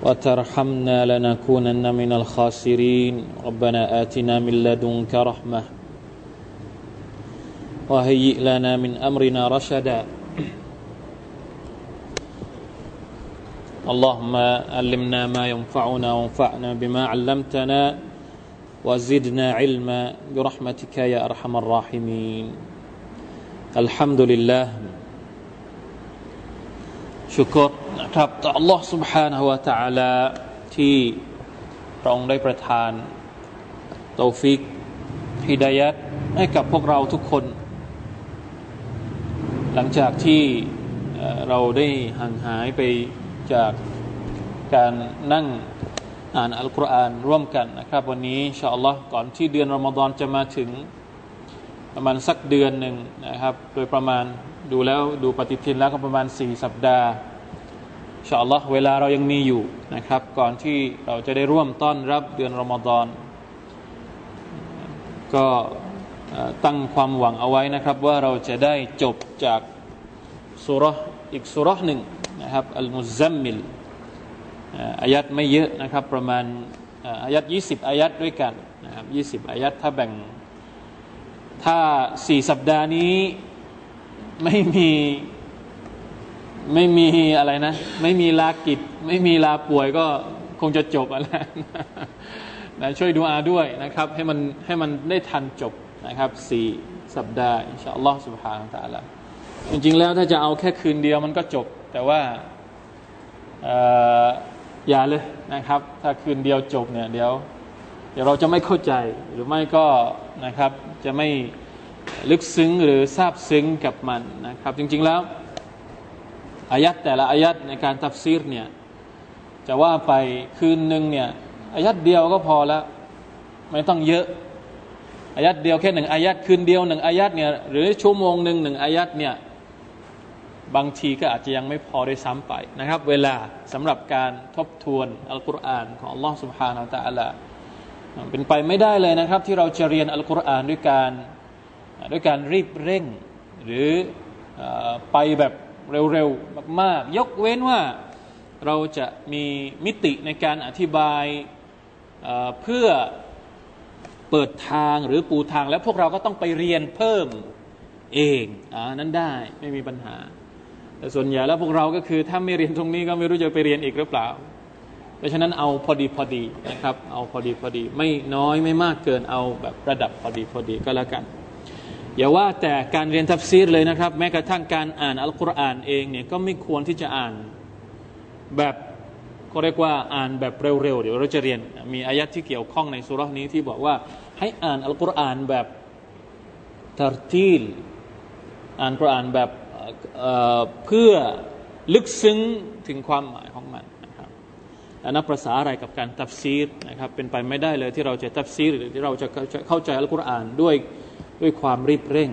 وترحمنا لنكونن من الخاسرين. ربنا آتنا من لدنك رحمة وهيئ لنا من أمرنا رشدا. اللهم علمنا ما ينفعنا وانفعنا بما علمتنا وزدنا علما برحمتك يا أرحم الراحمين. الحمد لله ชุกรนะครับต่อ Allah سبحانه และ تعالى ที่พระองค์ได้ประทานตอฟิกฮิดายัดให้กับพวกเราทุกคน หลังจากที่เราได้ห่างหายไปจากการนั่งอ่านอัลกุรอานร่วมกันนะครับ วันนี้อินชาอัลลอฮ์ก่อนที่เดือนรอมฎอนจะมาถึงประมาณสักเดือนหนึ่งนะครับ โดยประมาณดูแล้วดูปฏิทินแล้วก็ประมาณ 4 สัปดาห์อิน إن شاء اللهเวลาเรายังมีอยู่นะครับ ก่อนที่เราจะได้ร่วมต้อนรับเดือนรอมฎอนก็ตั้งความหวังเอาไว้นะครับ ว่าเราจะได้จบจากซูเราะฮ์อีกซูเราะฮ์หนึ่งนะครับอัลมุซซัมมิลอายัตไม่เยอะนะครับ ประมาณอายัด20 อายัดด้วยกันนะครับ20 อายัดถ้าแบ่ง ถ้าสี่สัปดาห์นี้ไม่มี ไม่มีอะไรนะ ไม่มีลากิจ ไม่มีลาป่วยก็คงจะจบอะไรนะช่วยดูอาด้วยนะครับ ให้มันให้มันได้ทันจบนะครับสี่สัปดาห์อินชาอัลลอฮ์สุบฮานาตะละจริงๆแล้วถ้าจะเอาแค่คืนเดียวมันก็จบ แต่ว่าอย่าเลยนะครับ ถ้าคืนเดียวจบเนี่ยเดี๋ยว เดี๋ยวเราจะไม่เข้าใจหรือไม่ก็นะครับจะไม่ลึกซึ้งหรือซาบซึ้งกับมันนะครับ จริง ๆแล้ว อายัดแต่ละอายัดในการตัฟซีรเนี่ยจะว่าไปคืนหนึ่งเนี่ยอายัดเดียวก็พอแล้ว ไม่ต้องเยอะอายัดเดียวแค่หนึ่งอายัดคืนเดียวหนึ่งอายัดเนี่ยหรือชั่วโมงหนึ่งหนึ่งอายัดเนี่ยบางทีก็อาจจะยังไม่พอได้ซ้ำไปนะครับ เวลาสำหรับการทบทวนอัลกุรอานของอัลลอฮ์สุบฮานาตะอัลาเป็นไปไม่ได้เลยนะครับ ที่เราจะเรียนอัลกุรอานด้วยการด้วยการรีบเร่ง หรือไปแบบ เร็วๆมากๆ ยกเว้นว่าเราจะมีมิติในการอธิบายเพื่อเปิดทางหรือปูทาง แล้วพวกเราก็ต้องไปเรียนเพิ่มเองอ่านั้นได้ไม่มีปัญหา แต่ส่วนใหญ่แล้วพวกเราก็คือถ้าไม่เรียนตรงนี้ก็ไม่รู้จะไปเรียนอีกหรือเปล่า เพราะฉะนั้นเอาพอดีพอดีนะครับ เอาพอดีพอดี ไม่น้อยไม่มากเกินเอาแบบระดับพอดีพอดีก็แล้วกัน อย่าว่าแต่การเรียนทัฟซีรเลยนะครับ แม้กระทั่งการอ่านอัลกุรอานเองเนี่ยก็ไม่ควรที่จะอ่านแบบก็เรียกว่าอ่านแบบเร็วๆเดี๋ยวเราจะเรียน มีอายัตที่เกี่ยวข้องในซูเราะฮ์นี้ที่บอกว่าให้อ่านอัลกุรอานแบบทารทีลอ่านกุรอานแบบเเพื่อลึกซึ้งถึงความหมายของมันนะครับนักภาษาอะไรกับการตัฟซีรนะครับเป็นไปไม่ได้เลยที่เราจะตัฟซีรหรือที่เราจะเข้าใจอัลกุรอานด้วย ด้วยความรีบเร่ง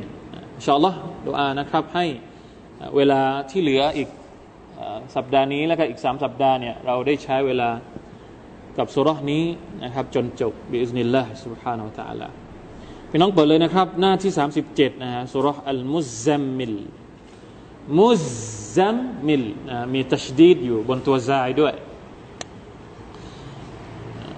อินชาอัลลอฮ์ดูอานะครับ ให้เวลาที่เหลืออีกสัปดาห์นี้แล้วก็อีกสามสัปดาห์เนี่ยเราได้ใช้เวลากับสุรษนี้นะครับ จนจบบิอิสนิลลาห์ سبحانه และ تعالى พี่น้องเปิดเลยนะครับ หน้าที่ 37นะฮะสุรษอัลมุซซัมมิลมุซซัมมิลมีตัชดีดอยู่บนตัวซายด้วย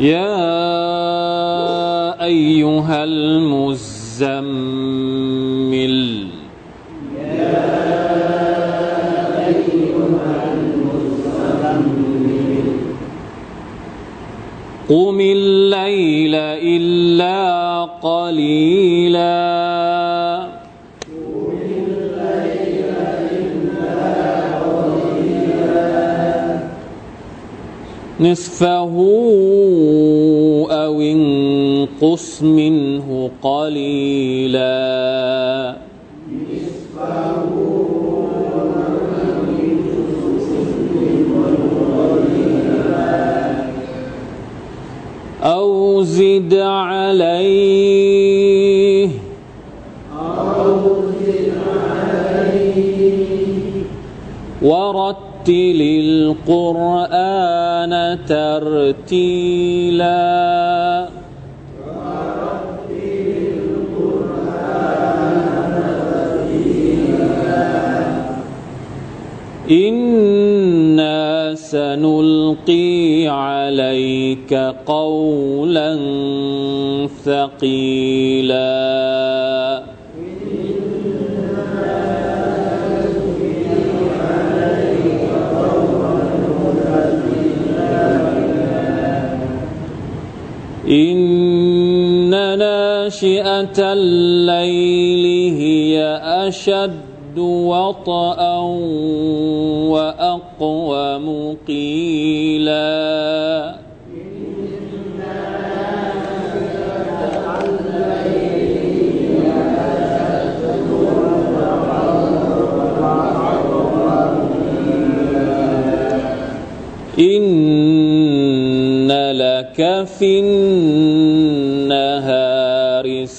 يا أيها المزمل. يا أيها المزمل قم الليل إلا قليلا. نصفه أو انقص منه قليلا. أو زد عليه. ورتل القرآن. ترتيلا. إنا سنلقي عليك قولا ثقيلا. ناشئة الليل هي أشد وطأ وأقوم قيلا إن لك في النهار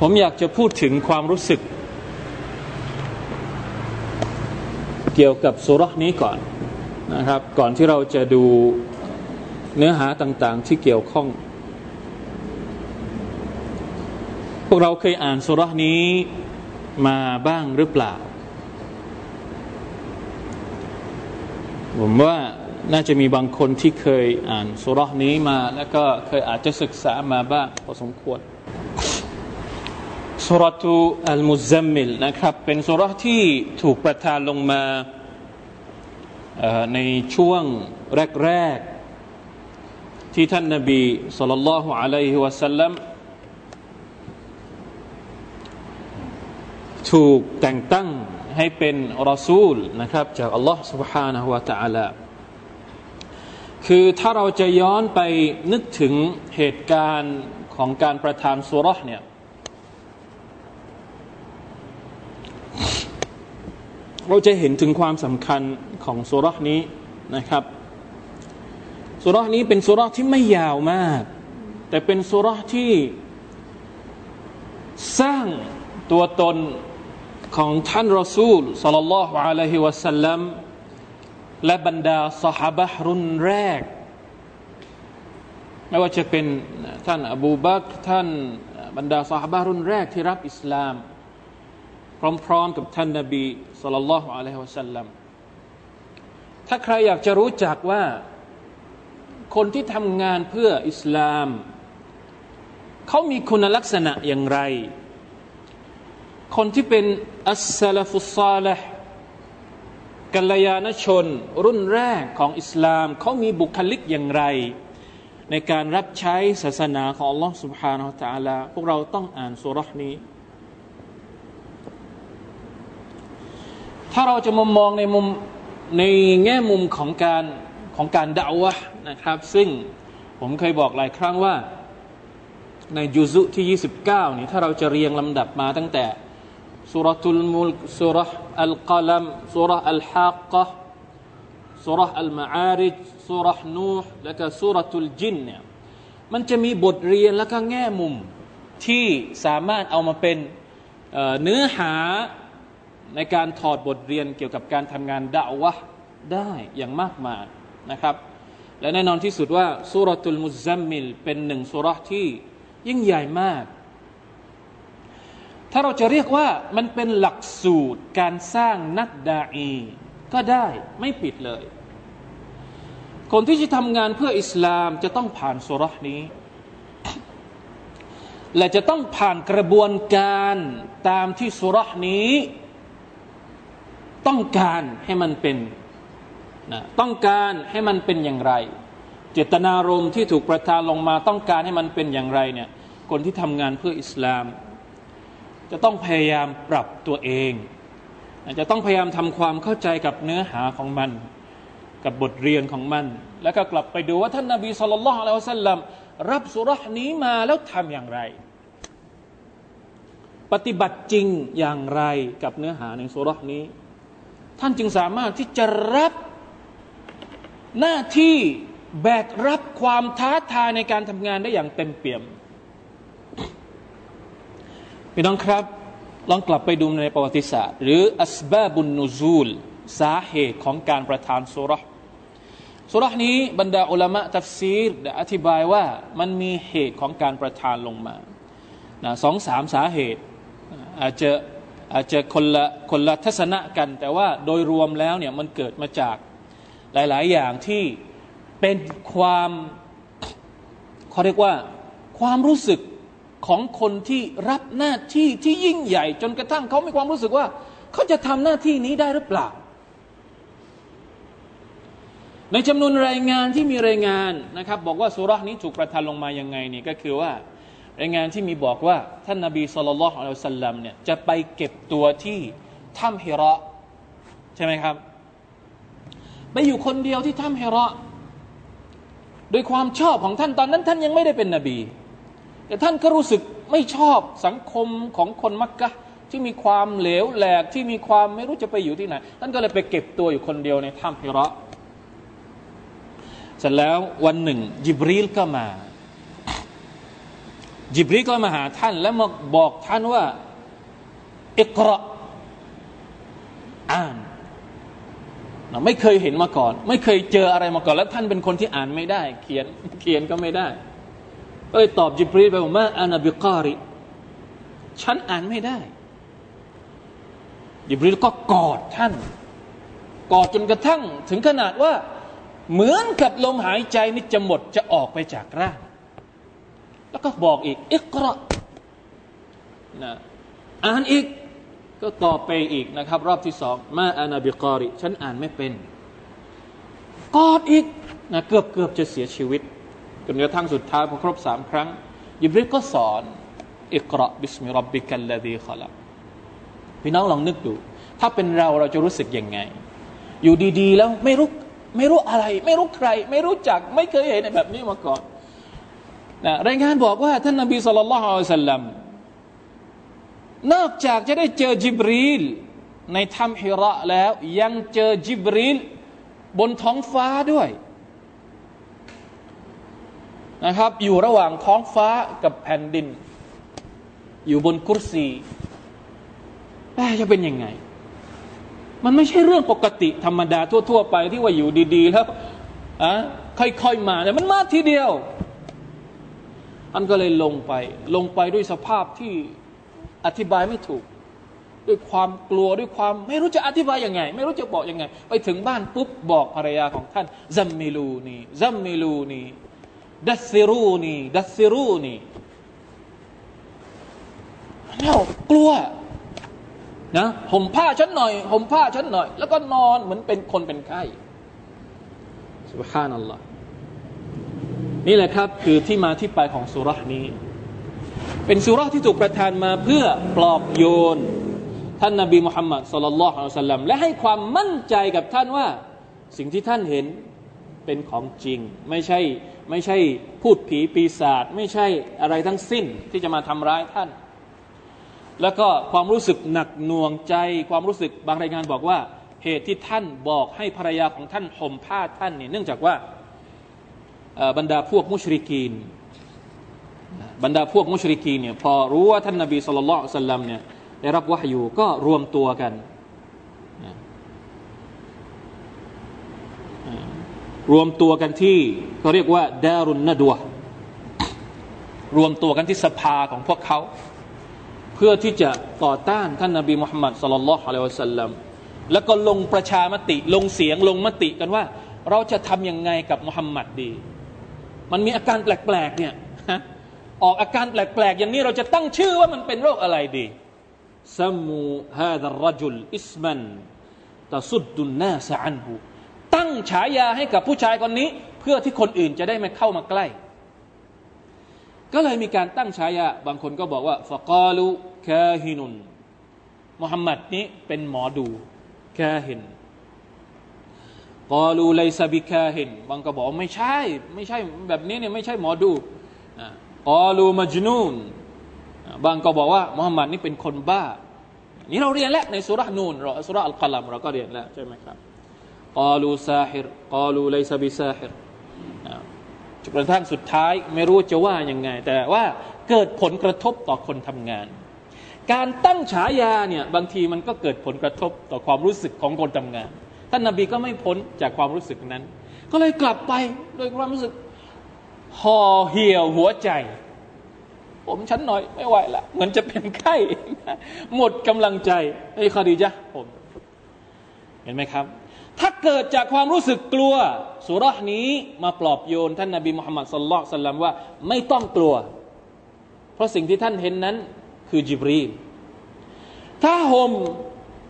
ผมอยากจะพูดถึงความรู้สึก เกี่ยวกับสุรษนี้ก่อนนะครับ ก่อนที่เราจะดูเนื้อหาต่างๆที่เกี่ยวข้อง พวกเราเคยอ่านสุรษนี้มาบ้างหรือเปล่า ผมว่าน่าจะมีบางคนที่เคยอ่านสุรษนี้มา แล้วก็เคยอาจจะศึกษามาบ้างพอสมควร สุรทูอัลมุซัมมิลนะครับ เป็นสุรษที่ถูกประทานลงมาในช่วงแรกๆ ที่ท่านนาบีสุลต่านละฮ์อะลัยฮิวะสัลลัมถูกแต่งตั้งให้เป็นรอซูลนะครับ จากอัลลอฮ์ سبحانه และ تعالى คือถ้าเราจะย้อนไปนึกถึงเหตุการณ์ของการประทานสุรษเนี่ย เราจะเห็นถึงความสำคัญของสุรษนี้นะครับสุรษนี้เป็นสุรษที่ไม่ยาวมาก แต่เป็นสุรษที่สร้างตัวตนของท่านรอซูลสัลลัลลอฮุอะลัยฮิวะสัลลัมและบรรดาสหบะรุ่นแรก ไม่ว่าจะเป็นท่านอบูบักท่านบรรดาสหบะรุ่นแรกที่รับอิสลาม พร้อมๆกับท่านนบีสุลต่านละฮ์อะลัยฮิวะสัลลัมถ้าใครอยากจะรู้จักว่า คนที่ทำงานเพื่ออิสลาม เขามีคุณลักษณะอย่างไร คนที่เป็นอัสซาลฟุสซาลห์กัลยาณชนรุ่นแรกของอิสลาม เขามีบุคลิกอย่างไร ในการรับใช้ศาสนาของ Allah سبحانه และ تعالى พวกเราต้องอ่านสุรษนี้ ถ้าเราจะมมองในมุมในแง่มุมของการของการด่าวะนะครับ ซึ่งผมเคยบอกหลายครั้งว่า ในยุซุที่ 29นี่ถ้าเราจะเรียงลำดับมาตั้งแต่สุรทุลมุลสุรอัลกลัมสุรอัลฮากกะสุรอัลมาอาริจสุรนูห์และก็สุรทุลจินเนี่ยมันจะมีบทเรียนและก็แง่มุมที่สามารถเอามาเป็นเนื้อหา ในการถอดบทเรียนเกี่ยวกับการทำงานด่าวะได้อย่างมากมายนะครับ และแน่นอนที่สุดว่าสุรตุลมุซัมมิลเป็นหนึ่งสุรที่ยิ่งใหญ่มาก ถ้าเราจะเรียกว่ามันเป็นหลักสูตรการสร้างนักดาอีก็ได้ไม่ผิดเลย คนที่จะทำงานเพื่ออิสลามจะต้องผ่านสุรนี้ และจะต้องผ่านกระบวนการตามที่สุรนี้ ต้องการให้มันเป็นนะต้องการให้มันเป็นอย่างไร เจตนารมณ์ที่ถูกประทานลงมาต้องการให้มันเป็นอย่างไรเนี่ยคนที่ทำงานเพื่ออิสลาม จะต้องพยายามปรับตัวเองจะต้องพยายามทำความเข้าใจกับเนื้อหาของมัน กับบทเรียนของมัน แล้วก็กลับไปดูว่าท่านนาบีสุลต่านละฮ์อัลสัลลัมรับสุรษนี้มาแล้วทำอย่างไร ปฏิบัติจริงอย่างไรกับเนื้อหาในสุรษนี้ ท่านจึงสามารถที่จะรับหน้าที่แบกรับความท้าทายในการทำงานได้อย่างเต็มเปี่ยมพี่น้องครับ ลองกลับไปดูในประวัติศาสตร์ หรืออัสบาบุนนูซูล สาเหตุของการประทานสุรสุรนี้บรรดาอุลามะตัฟซีรได้อธิบายว่ามันมีเหตุของการประทานลงมานะสองสามสาเหตุอาจจะ อาจจะคนละคนละทัศนะกัน แต่ว่าโดยรวมแล้วเนี่ยมันเกิดมาจากหลาย ๆ อย่างที่เป็นความเขาเรียกว่าความรู้สึกของคนที่รับหน้าที่ที่ยิ่งใหญ่ จนกระทั่งเขามีความรู้สึกว่า เขาจะทำหน้าที่นี้ได้หรือเปล่า ในจำนวนรายงานที่มีรายงานนะครับ บอกว่าสุรานี้ถูกประทานลงมายังไงนี่ก็คือว่า รายงานที่มีบอกว่า ท่านนาบีสุลต่านละอัลสัลลัมเนี่ยจะไปเก็บตัวที่ถ้ำฮิระใช่ไหมครับ ไปอยู่คนเดียวที่ถ้ำเฮระโดยความชอบของท่านตอนนั้น ท่านยังไม่ได้เป็นนบี แต่ท่านก็รู้สึกไม่ชอบสังคมของคนมักกะที่มีความเหลวแหลกที่มีความไม่รู้จะไปอยู่ที่ไหนท่านก็เลยไปเก็บตัวอยู่คนเดียวในถ้ำเฮระเสร็จแล้ววันหนึ่งยิบรีลก็มา ยิบรีก็มาหาท่าน แล้วมาบอกท่านว่าอิกราอ่านเราไม่เคยเห็นมาก่อน ไม่เคยเจออะไรมาก่อน แล้วท่านเป็นคนที่อ่านไม่ได้ เขียนเขียนก็ไม่ได้ก็เลยตอบจิบรีไปว่าอานาบิการิ ฉันอ่านไม่ได้จิบรีก็กอดท่าน กอดจนกระทั่ง ถึงขนาดว่า เหมือนกับลมหายใจนี่จะหมดจะออกไปจากร่าง แล้วก็บอกอีกอิกระนะอ่านอีกก็ต่อไปอีกนะครับ รอบที่สองมาอานาบิกอริ ฉันอ่านไม่เป็นกอดอีกนะเกือบเกือบจะเสียชีวิตจนกระทั่งสุดท้ายพอครบสามครั้ง ยิบริก็สอนอิกราบิสมิรับบิกัลลดีขลักพี่น้องลองนึกดู ถ้าเป็นเราเราจะรู้สึกยังไง อยู่ดีๆ แล้วไม่รู้ไม่รู้อะไร ไม่รู้ใคร ไม่รู้จัก ไม่เคยเห็นแบบนี้มาก่อน นะรายงานบอกว่า ท่านนบีصلى الله عليه وسلم นอกจากจะได้เจอญิบรีลในถ้ำฮิรออ์แล้ว ยังเจอญิบรีลบนท้องฟ้าด้วยนะครับ อยู่ระหว่างท้องฟ้ากับแผ่นดิน อยู่บนกุรซีแต่จะเป็นยังไง มันไม่ใช่เรื่องปกติธรรมดาทั่ว ๆ ไปที่ว่าอยู่ดี ๆ แล้วอะค่อย ๆ มาแต่มันมาทีเดียว อันก็เลยลงไป ลงไปด้วยสภาพที่อธิบายไม่ถูก ด้วยความกลัวด้วยความไม่รู้จะอธิบายยังไง ไม่รู้จะบอกยังไง ไปถึงบ้านปุ๊บบอกภรรยาของท่านزملوني زملوني دثروني دثروني แล้วกลัวนะห่มผ้าฉันหน่อยห่มผ้าฉันหน่อย แล้วก็นอนเหมือนเป็นคนเป็นไข้ سبحان الله นี่แหละครับคือที่มาที่ไปของซูเราะฮ์นี้ เป็นสุราที่ถูกประทานมาเพื่อปลอบโยน ท่านนาบีมุฮัมมัดสุลลัลลอฮุอะลัยฮิสลลัมและให้ความมั่นใจกับท่านว่า สิ่งที่ท่านเห็นเป็นของจริง ไม่ใช่ไม่ใช่พูดผีปีศาจไม่ใช่อะไรทั้งสิ้นที่จะมาทำร้ายท่าน แล้วก็ความรู้สึกหนักหน่วงใจ ความรู้สึกบางรายงานบอกว่า เหตุที่ท่านบอกให้ภรรยาของท่านห่มผ้าท่านเนี่ยเนื่องจากว่า บรรดาพวกมุชริกีนบรรดาพวกมุชริกีเนี่ยพอรู้ว่าท่านนาบีสุลต่านสัลลัมเนี่ยได้รับวะฮยูก็รวมตัวกัน รวมตัวกันที่เขาเรียกว่าดารุนนดัวรวมตัวกันที่สภาของพวกเขา เพื่อที่จะต่อต้านท่านนาบีมุฮัมมัดสุลลัลอะลัยวะสัลลัมแล้วก็ลงประชามติลงเสียงลงมติกันว่า เราจะทำยังไงกับมุฮัมมัดดี มันมีอาการแปลกๆเนี่ยออกอาการแปลกๆอย่างนี้เราจะตั้งชื่อว่ามันเป็นโรคอะไรดีซมูฮาดรจุลอิสมันตะสุดดุนนาสอันหูตั้งฉายาให้กับผู้ชายคนนี้ เพื่อที่คนอื่นจะได้ไม่เข้ามาใกล้ ก็เลยมีการตั้งฉายาบางคนก็บอกว่าฟะกาลูคาฮินุนมุฮัมมัดนี้เป็นหมอดูคาฮิน กาลูไลซาบิคาฮินบางก็บอกไม่ใช่ ไม่ใช่แบบนี้เนี่ยไม่ใช่หมอดู قالوا مجنون บ้างก็บอกว่ามุฮัมมัดนี่เป็นคนบ้า นี่เราเรียนแล้วในซูเราะฮ์นูนเราซูเราะฮ์อัลเกาะลัมเราก็เรียนแล้วใช่ไหมครับقالوا ساحر قالوا ليس بساحر จนกระทั่งสุดท้ายไม่รู้จะว่ายังไง แต่ว่าเกิดผลกระทบต่อคนทำงาน การตั้งฉายาเนี่ยบางทีมันก็เกิดผลกระทบต่อความรู้สึกของคนทำงาน ท่านนาบีก็ไม่พ้นจากความรู้สึกนั้น ก็เลยกลับไปโดยความรู้สึกห่อเหี่ยวหัวใจ ผมฉันหน่อยไม่ไหวละเหมือนจะเป็นไข้หมดกำลังใจไอ้คดีจ้ะผม เห็นไหมครับ ถ้าเกิดจากความรู้สึกกลัวสุรษนี้มาปลอบโยนท่านนาบีมุฮัมมัดสลลัลสัลลัมว่าไม่ต้องกลัว เพราะสิ่งที่ท่านเห็นนั้นคือจิบรีถ้าห่ม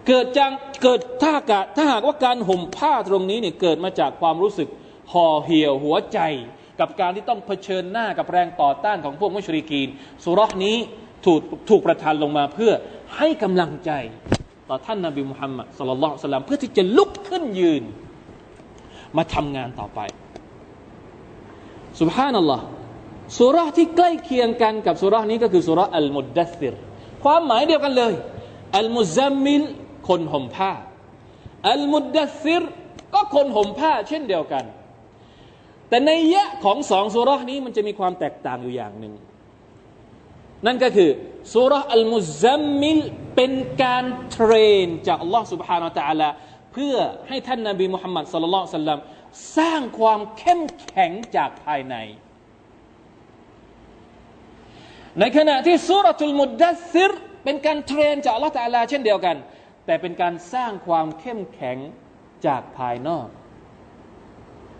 เกิดจากเกิดถ้ากะถ้าหากว่าการห่มผ้าตรงนี้เนี่ยเกิดมาจากความรู้สึกห่อเหี่ยวหัวใจ กับการที่ต้องเผชิญหน้ากับแรงต่อต้านของพวกมุชริกีนสุรษนี้ถูกถูกประทานลงมาเพื่อให้กำลังใจต่อท่านนาบีมุฮัมมัดสุลลัลสลามเพื่อที่จะลุกขึ้นยืน มาทำงานต่อไปสุบฮานัลลอฮ์สุรษที่ใกล้เคียงกันกับสุรษนี้ก็คือสุรษอัลมุดดัสซิรความหมายเดียวกันเลยอัลมุซัมมิล คนห่มผ้า อัลมุดดัสซิรก็คนห่มผ้าเช่นเดียวกันแต่ในยะของสองสุรษนี้มันจะมีความแตกต่างอยู่อย่างหนึ่ง นั่นก็คือสุรษอัลมุซัมมิลเป็นการเทรนจากอัลลอฮ์ سبحانه และ تعالى เพื่อให้ท่านนาบีมุฮัมมัดสัลลัลลอฮุซัลลัมสร้างความเข้มแข็งจากภายใน ในขณะที่สุรทุลมุดดัสซิรเป็นการเทรนจากอัลลอฮ์ตาลาเช่นเดียวกัน แต่เป็นการสร้างความเข้มแข็งจากภายนอก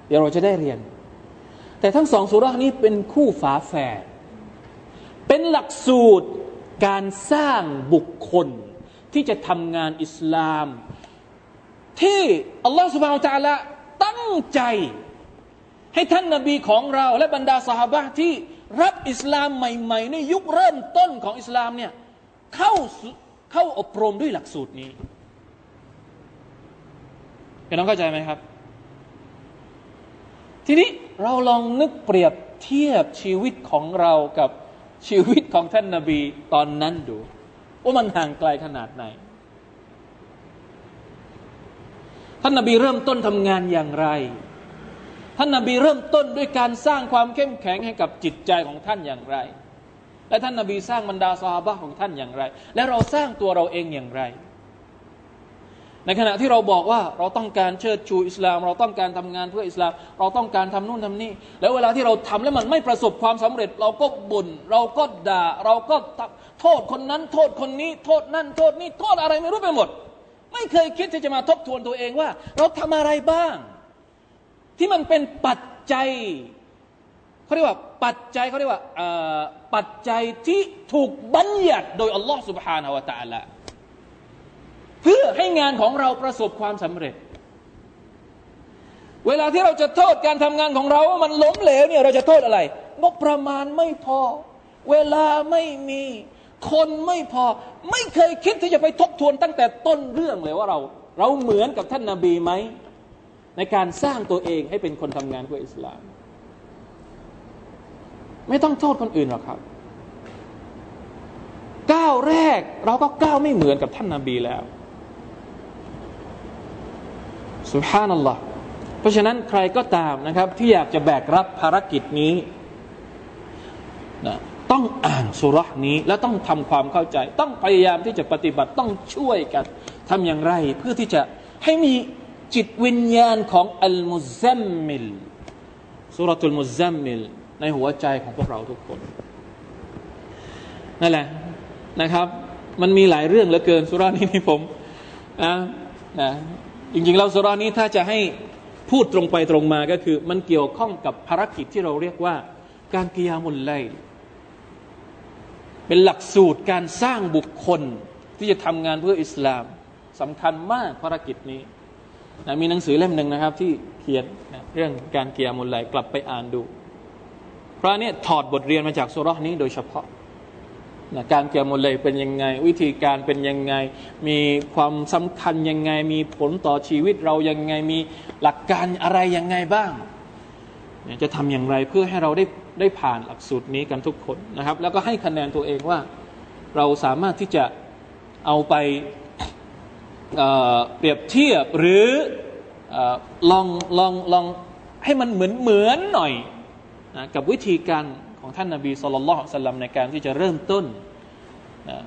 เดี๋ยวเราจะได้เรียน แต่ทั้งสองสุรานี้เป็นคู่ฝาแฝดเป็นหลักสูตรการสร้างบุคคลที่จะทำงานอิสลาม ที่อัลลอฮฺสุบฮานตะละตั้งใจ ให้ท่านนาบีของเรา และบรรดาสหายที่รับอิสลามใหม่ ๆ ในยุคเริ่มต้นของอิสลามเนี่ยเข้า เข้าอบรมด้วยหลักสูตรนี้พี่น้องเข้าใจไหมครับ ทีนี้เราลองนึกเปรียบเทียบชีวิตของเรากับชีวิตของท่านนาบีตอนนั้นดูว่ามันห่างไกลขนาดไหน ท่านนาบีเริ่มต้นทำงานอย่างไร ท่านนาบีเริ่มต้นด้วยการสร้างความเข้มแข็งให้กับจิตใจของท่านอย่างไร และท่านนาบีสร้างบรรดาสหายของท่านอย่างไร และเราสร้างตัวเราเองอย่างไร ในขณะที่เราบอกว่าเราต้องการเชิดชูอิสลาม เราต้องการทำงานเพื่ออิสลาม เราต้องการทำนู่นทำนี่ แล้วเวลาที่เราทำแล้วมันไม่ประสบความสำเร็จ เราก็บ่นเราก็ด่า เราก็โทษคนนั้น โทษคนนี้ โทษนั่นโทษนี่โทษอะไรไม่รู้ไปหมด ไม่เคยคิดที่จะมาทบทวนตัวเองว่า เราทำอะไรบ้าง ที่มันเป็นปัจจัย เขาเรียกว่าปัจจัยเขาเรียกว่าปัจจัยที่ถูกบัญญัติโดยอัลลอฮ์ سبحانه และ تعالى เพื่อให้งานของเราประสบความสำเร็จ เวลาที่เราจะโทษการทำงานของเราว่ามันล้มเหลวเนี่ยเราจะโทษอะไรงบประมาณไม่พอ เวลาไม่มี คนไม่พอ ไม่เคยคิดที่จะไปทบทวนตั้งแต่ต้นเรื่องเลยว่าเรา เราเหมือนกับท่านนาบีไหม ในการสร้างตัวเองให้เป็นคนทำงานเพื่ออิสลาม ไม่ต้องโทษคนอื่นหรอกครับ ก้าวแรกเราก็ก้าวไม่เหมือนกับท่านนาบีแล้วสุฮานัลลอฮ์เพราะฉะนั้นใครก็ตามนะครับ ที่อยากจะแบกรับภารกิจนี้นะต้องอ่านสุรษนี้แล้วต้องทำความเข้าใจ ต้องพยายามที่จะปฏิบัติต้องช่วยกันทำอย่างไรเพื่อที่จะให้มีจิตวิญญาณของอัลมุซัมมิลสุรตุลมุซัมมิล ในหัวใจของพวกเราทุกคน นั่นแหละนะครับ มันมีหลายเรื่องเหลือเกินสุรานี้ที่ผมนะนะจริงๆแล้วสุรานี้ถ้าจะให้พูดตรงไปตรงมาก็คือ มันเกี่ยวข้องกับภารกิจที่เราเรียกว่า การกิยามุลไลเป็นหลักสูตรการสร้างบุคคลที่จะทำงานเพื่ออิสลามสำคัญมากภารกิจนี้นะมีหนังสือเล่มหนึ่งนะครับ ที่เขียนนะเรื่องการเกียร์มุลไลกลับไปอ่านดู เพราะนี่ถอดบทเรียนมาจากสุรนี้โดยเฉพาะนะการเกียมุลไลเป็นยังไง วิธีการเป็นยังไง มีความสำคัญยังไง มีผลต่อชีวิตเรายังไงมีหลักการอะไรยังไงบ้างจะทำอย่างไรเพื่อให้เราได้ได้ผ่านหลักสูตรนี้กันทุกคนนะครับ แล้วก็ให้คะแนนตัวเองว่าเราสามารถที่จะเอาไปเปรียบเทียบหรือลองลองลองให้มันเหมือนเหมือนหน่อย นะกับวิธีการของท่านนาบีสุลต่านสลัมในการที่จะเริ่มต้นนะ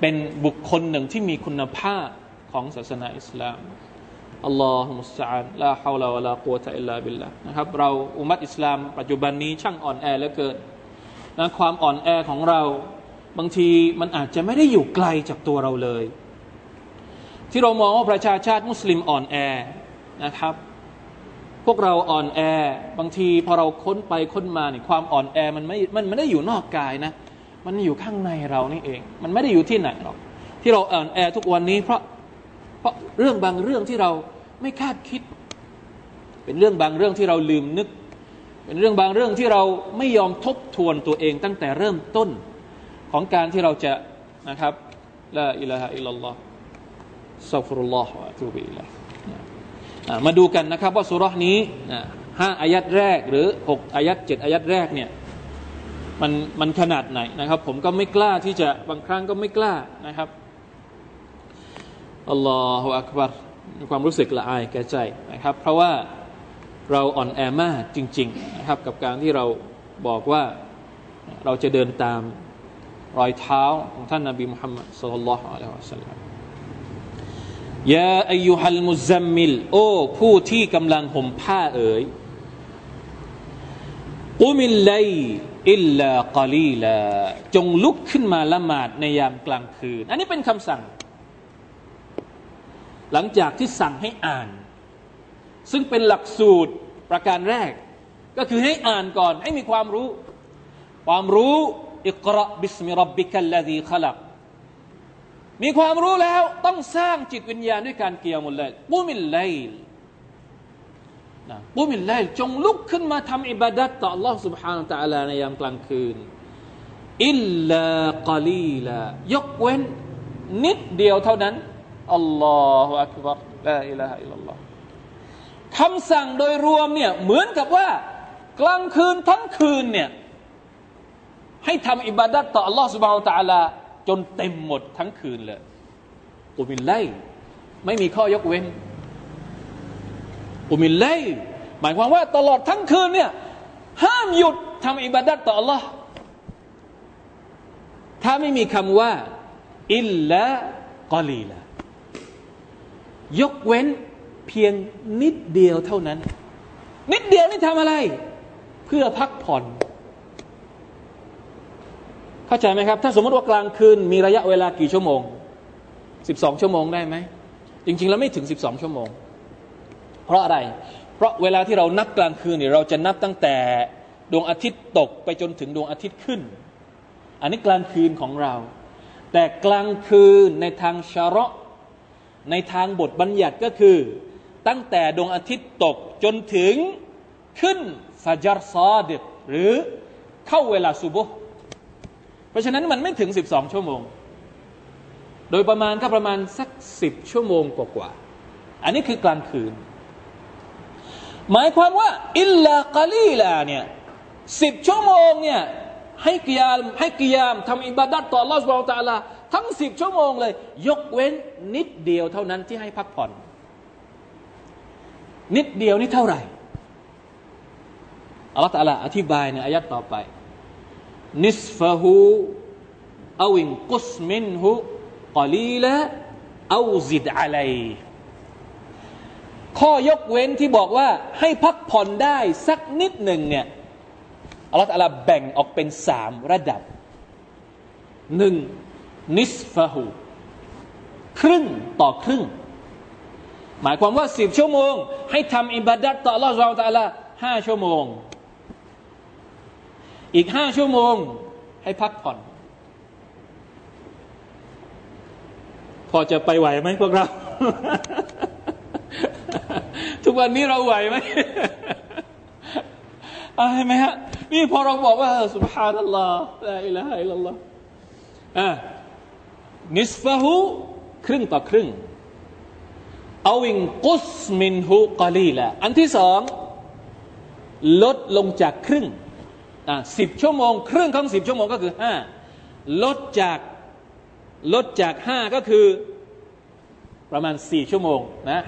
เป็นบุคคลหนึ่งที่มีคุณภาพของศาสนาอิสลามอัลลอฮฺมุสตานลาฮาวลาวะลากุวะตะอิลลาบิลละนะครับเราอุมัตอิสลาม ปัจจุบันนี้ช่างอ่อนแอเหลือเกินนะความอ่อนแอของเราบางทีมันอาจจะไม่ได้อยู่ไกลจากตัวเราเลย ที่เรามองว่าประชาชาติมุสลิมอ่อนแอนะครับ พวกเราอ่อนแอ บางทีพอเราค้นไปค้นมาเนี่ยความอ่อนแอมันไม่มันไม่ได้อยู่นอกกายนะ มันอยู่ข้างในเรานี่เอง มันไม่ได้อยู่ที่ไหนหรอกที่เราอ่อนแอทุกวันนี้เพราะเพราะเรื่องบางเรื่องที่เราไม่คาดคิด เป็นเรื่องบางเรื่องที่เราลืมนึก เป็นเรื่องบางเรื่องที่เราไม่ยอมทบทวนตัวเองตั้งแต่เริ่มต้นของการที่เราจะนะครับละอิละฮะอิลลัลลอฮ์สัฟรุลลอฮฺอะตูบิอิลัย มาดูกันนะครับว่าสุรษนี้ห้าอายัดแรกหรือหกอายัดเจ็ดอายัดแรกเนี่ยมันมันขนาดไหนนะครับ ผมก็ไม่กล้าที่จะบางครั้งก็ไม่กล้านะครับอัลลอฮฺอักบารมีความรู้สึกละอายแก่ใจนะครับ เพราะว่าเราอ่อนแอมากจริง ๆนะครับ กับการที่เราบอกว่าเราจะเดินตามรอยเท้าของท่านนาบีมุฮัมมัดสุลลัลลอฮฺอะลัยฮิวะสัลลัม ยาอายุฮัลมุซัมมิลโอ้ผู้ที่กำลังห่มผ้าเอ๋ยกุมิลไลอิลลากาลีลาจงลุกขึ้นมาละหมาดในยามกลางคืน อันนี้เป็นคำสั่ง หลังจากที่สั่งให้อ่าน ซึ่งเป็นหลักสูตรประการแรก ก็คือให้อ่านก่อน ให้มีความรู้ ความรู้اقرأ باسم ربك الذي خلق มีความรู้แล้วต้องสร้างจิตวิญญาณด้วยการเกี่ยวหมดเลยปุมิลไลนะปุมิลไลจงลุกขึ้นมาทำอิบาดัตต่อ Allah سبحانه และ تعالى ในยามกลางคืน อิลลากาลีลายกเว้น นิดเดียวเท่านั้นอัลลอฮฺอักบารลาอิลาฮะอิลลัลลอฮคำสั่งโดยรวมเนี่ยเหมือนกับว่า กลางคืนทั้งคืนเนี่ยให้ทำอิบาดัตต่อ Allah سبحانه และ تعالى จนเต็มหมดทั้งคืนเลยอุมิลไลไม่มีข้อยกเว้นอุมิลไลหมายความว่าตลอดทั้งคืนเนี่ยห้ามหยุดทำอิบาดัตต่อ Allah ถ้าไม่มีคำว่า อิลละกอลีละยกเว้นเพียงนิดเดียวเท่านั้น นิดเดียวนี่ทำอะไร เพื่อพักผ่อน เข้าใจไหมครับ ถ้าสมมติว่ากลางคืนมีระยะเวลากี่ชั่วโมงสิบสองชั่วโมงได้ไหม จริง ๆ แล้วไม่ถึงสิบสองชั่วโมง เพราะอะไร เพราะเวลาที่เรานับกลางคืนเนี่ยเราจะนับตั้งแต่ดวงอาทิตย์ตกไปจนถึงดวงอาทิตย์ขึ้น อันนี้กลางคืนของเรา แต่กลางคืนในทางชาระในทางบทบัญญัติก็คือ ตั้งแต่ดวงอาทิตย์ตกจนถึงขึ้นฟาจารซอดิหรือเข้าเวลาซุบฮ์ ราะฉะนั้นมันไม่ถึง 12 ชั่วโมง โดยประมาณก็ประมาณสักสิบชั่วโมงกว่าๆอันนี้คือกลางคืน หมายความว่าอิลลากาลีลาเนี่ยสิบชั่วโมงเนี่ยให้กิยามให้กิยามทำอิบาดัตต่อลอสบอลตาลาทั้งสิบชั่วโมงเลย ยกเว้นนิดเดียวเท่านั้นที่ให้พักผ่อน นิดเดียวนี่เท่าไหร่อัลลอฮฺตาลาอธิบายในอายัดต่อไป นิสฟะฮูอาวินกุสมินฮูกลีละเอาซิดอะลัยข้อยกเว้นที่บอกว่าให้พักผ่อนได้สักนิดหนึ่งเนี่ยอัลลอฮฺตะลาแบ่งออกเป็นสามระดับหนึ่งนิสฟะหูครึ่งต่อครึ่ง หมายความว่าสิบชั่วโมง ให้ทำอิบาดัตต่ออัลลอฮฺเราตะลาห้าชั่วโมง อีกห้าชั่วโมงให้พักผ่อน พอจะไปไหวไหมพวกเรา ทุกวันนี้เราไหวไหมอะไรไหมฮะ นี่พอเราบอกว่าสุบฮานัลลอฮ์ลาอิลาฮะอิลลัลลอฮ์อ่านิสฟะฮูครึ่งต่อครึ่งเอาอิงกุสมินฮูกอลีละอันที่สอง ลดลงจากครึ่ง สิบชั่วโมง ครึ่งของสิบชั่วโมงก็คือห้าลดจากลดจากห้าก็คือประมาณสี่ชั่วโมงนะ